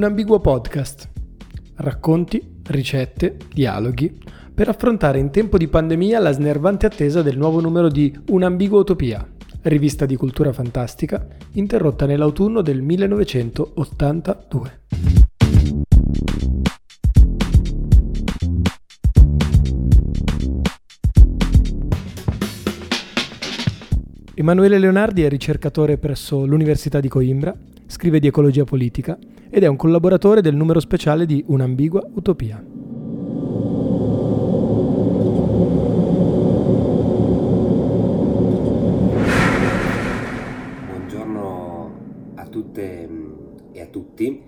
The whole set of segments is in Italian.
Un ambiguo podcast. Racconti, ricette, dialoghi per affrontare in tempo di pandemia la snervante attesa del nuovo numero di Un'ambigua utopia, rivista di cultura fantastica interrotta nell'autunno del 1982. Emanuele Leonardi è ricercatore presso l'Università di Coimbra, scrive di ecologia politica ed è un collaboratore del numero speciale di Un'ambigua utopia. Buongiorno a tutte e a tutti.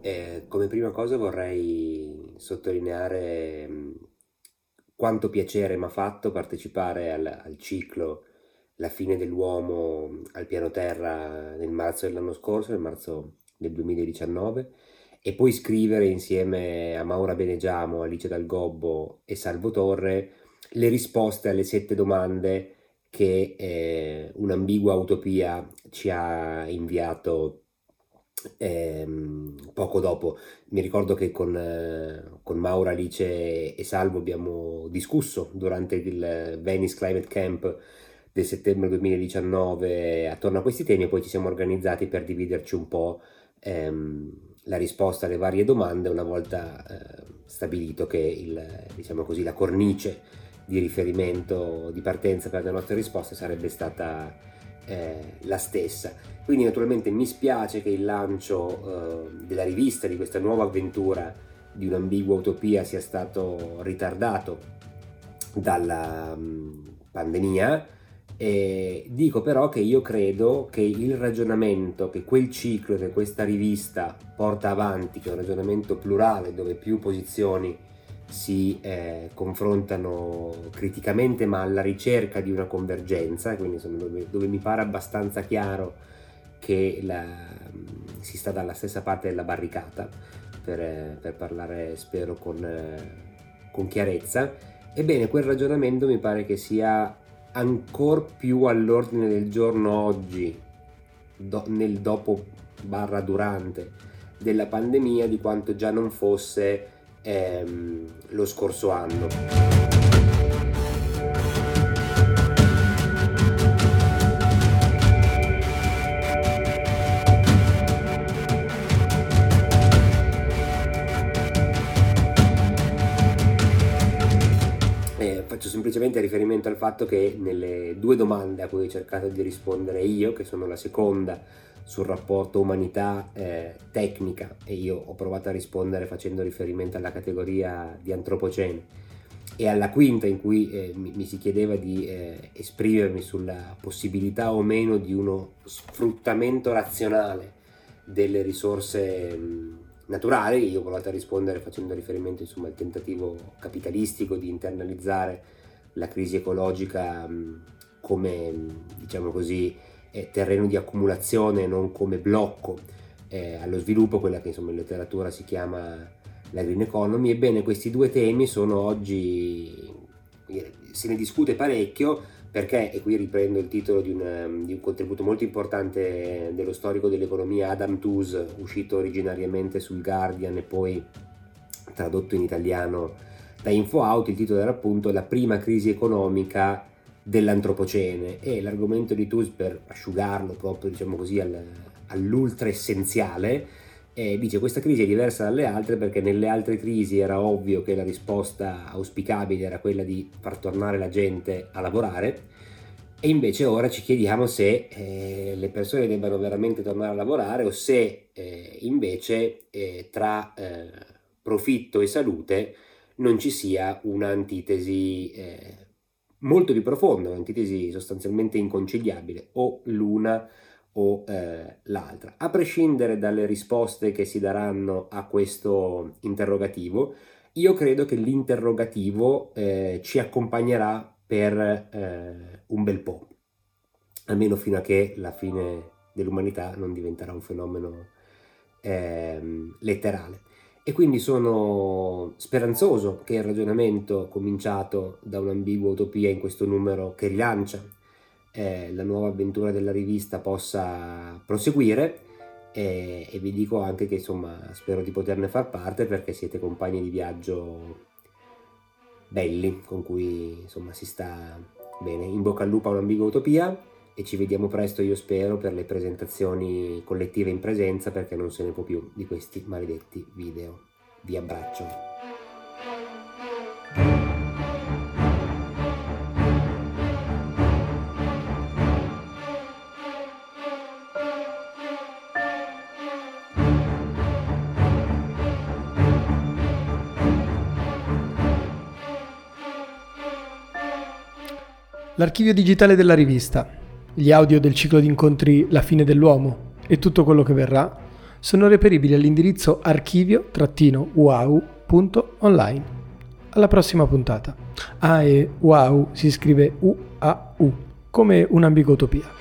Eh, come prima cosa vorrei sottolineare quanto piacere mi ha fatto partecipare al, al ciclo la fine dell'uomo al piano terra nel marzo dell'anno scorso, nel marzo del 2019, e poi scrivere insieme a Maura Benegiamo, Alice Dal Gobbo e Salvo Torre le risposte alle sette domande che eh, un'ambigua utopia ci ha inviato ehm, poco dopo. Mi ricordo che con, eh, con Maura, Alice e Salvo abbiamo discusso durante il Venice Climate Camp del settembre 2019 attorno a questi temi e poi ci siamo organizzati per dividerci un po' ehm, la risposta alle varie domande una volta eh, stabilito che il, diciamo così, la cornice di riferimento di partenza per le nostre risposte sarebbe stata eh, la stessa. Quindi naturalmente mi spiace che il lancio eh, della rivista di questa nuova avventura di un'ambigua utopia sia stato ritardato dalla um, pandemia eh, dico però che io credo che il ragionamento che quel ciclo, che questa rivista porta avanti, che è un ragionamento plurale dove più posizioni si eh, confrontano criticamente ma alla ricerca di una convergenza, quindi dove, dove, mi pare abbastanza chiaro che la, si sta dalla stessa parte della barricata, per, per parlare spero con, con chiarezza, ebbene quel ragionamento mi pare che sia ancora più all'ordine del giorno oggi, do, nel dopo barra durante della pandemia, di quanto già non fosse ehm, lo scorso anno. Semplicemente riferimento al fatto che nelle due domande a cui ho cercato di rispondere io, che sono la seconda sul rapporto umanità-tecnica, eh, e io ho provato a rispondere facendo riferimento alla categoria di antropocene, e alla quinta in cui eh, mi, mi, si chiedeva di eh, esprimermi sulla possibilità o meno di uno sfruttamento razionale delle risorse mh, naturali, io ho provato a rispondere facendo riferimento insomma, al tentativo capitalistico di internalizzare la crisi ecologica mh, come diciamo così, eh, terreno di accumulazione, non come blocco eh, allo sviluppo, quella che insomma, in letteratura si chiama la green economy. Ebbene, questi due temi sono oggi, se ne discute parecchio, perché, e qui riprendo il titolo di un, di un, contributo molto importante dello storico dell'economia Adam Tooze, uscito originariamente sul Guardian e poi tradotto in italiano da InfoOut, il titolo era appunto La prima crisi economica dell'antropocene e l'argomento di Tooze per asciugarlo proprio diciamo così al, all'ultra essenziale eh, dice questa crisi è diversa dalle altre perché nelle altre crisi era ovvio che la risposta auspicabile era quella di far tornare la gente a lavorare e invece ora ci chiediamo se eh, le persone debbano veramente tornare a lavorare o se eh, invece eh, tra eh, profitto e salute non ci sia un'antitesi eh, molto più profonda, un'antitesi sostanzialmente inconciliabile o l'una o eh, l'altra. A prescindere dalle risposte che si daranno a questo interrogativo, io credo che l'interrogativo eh, ci accompagnerà per eh, un bel po', almeno fino a che la fine dell'umanità non diventerà un fenomeno ehm, letterale. E quindi sono speranzoso che il ragionamento cominciato da un'ambigua utopia in questo numero che rilancia eh, la nuova avventura della rivista possa proseguire e, e vi dico anche che insomma spero di poterne far parte perché siete compagni di viaggio belli con cui insomma si sta bene. In bocca al lupo a un'ambigua utopia e ci vediamo presto, io spero, per le presentazioni collettive in presenza perché non se ne può più di questi maledetti video. Vi abbraccio. L'archivio digitale della rivista, gli audio del ciclo di incontri La fine dell'uomo e tutto quello che verrà sono reperibili all'indirizzo archivio-wow.online. Alla prossima puntata. Ah, e wow si scrive U-A-U, come un'ambigotopia.